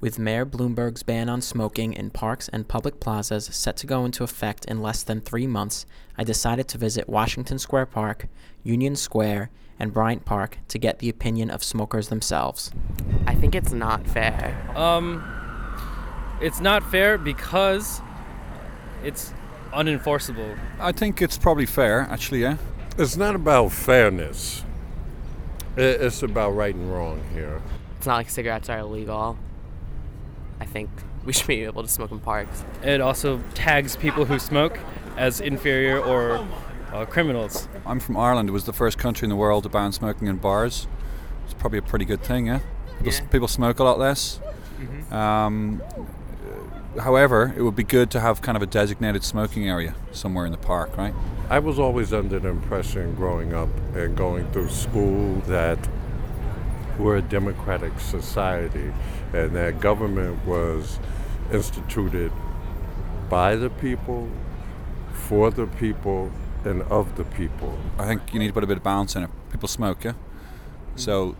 With Mayor Bloomberg's ban on smoking in parks and public plazas set to go into effect in less than three months, I decided to visit Washington Square Park, Union Square, and Bryant Park to get the opinion of smokers themselves. I think it's not fair. Um, it's not fair because it's unenforceable. I think it's probably fair, actually, yeah. It's not about fairness. It's about right and wrong here. It's not like cigarettes are illegal. I think we should be able to smoke in parks. It also tags people who smoke as inferior or uh, criminals. I'm from Ireland. It was the first country in the world to ban smoking in bars. It's probably a pretty good thing, yeah? People, s- Yeah. people smoke a lot less. Um, uh, however, it would be good to have kind of a designated smoking area somewhere in the park, right? I was always under the impression growing up and going through school that we're a democratic society and that government was instituted by the people, for the people, and of the people. I think you need to put a bit of balance in it. People smoke, yeah? So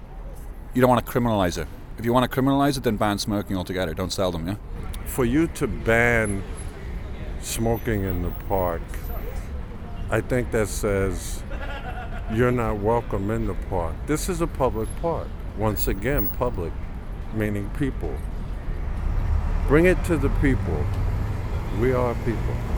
you don't want to criminalize it. If you want to criminalize it, then ban smoking altogether. Don't sell them, yeah? For you to ban smoking in the park, I think that says you're not welcome in the park. This is a public park. Once again, public, meaning people. Bring it to the people. We are people.